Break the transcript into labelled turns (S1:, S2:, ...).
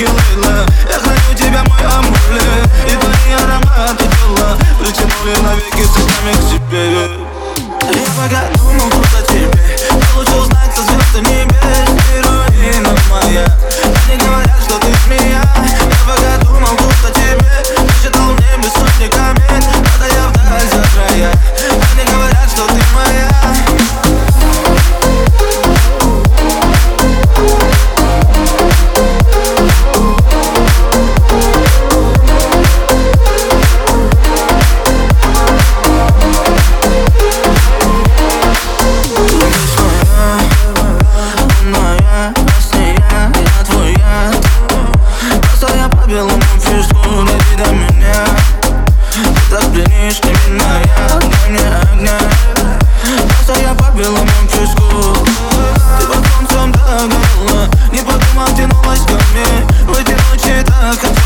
S1: you in love. Чувствую, что меня Ты так блинишь, не миная мне огня Просто я под белым Ты во сам догнала Не подумал, тянулась ко мне. В эти ночи так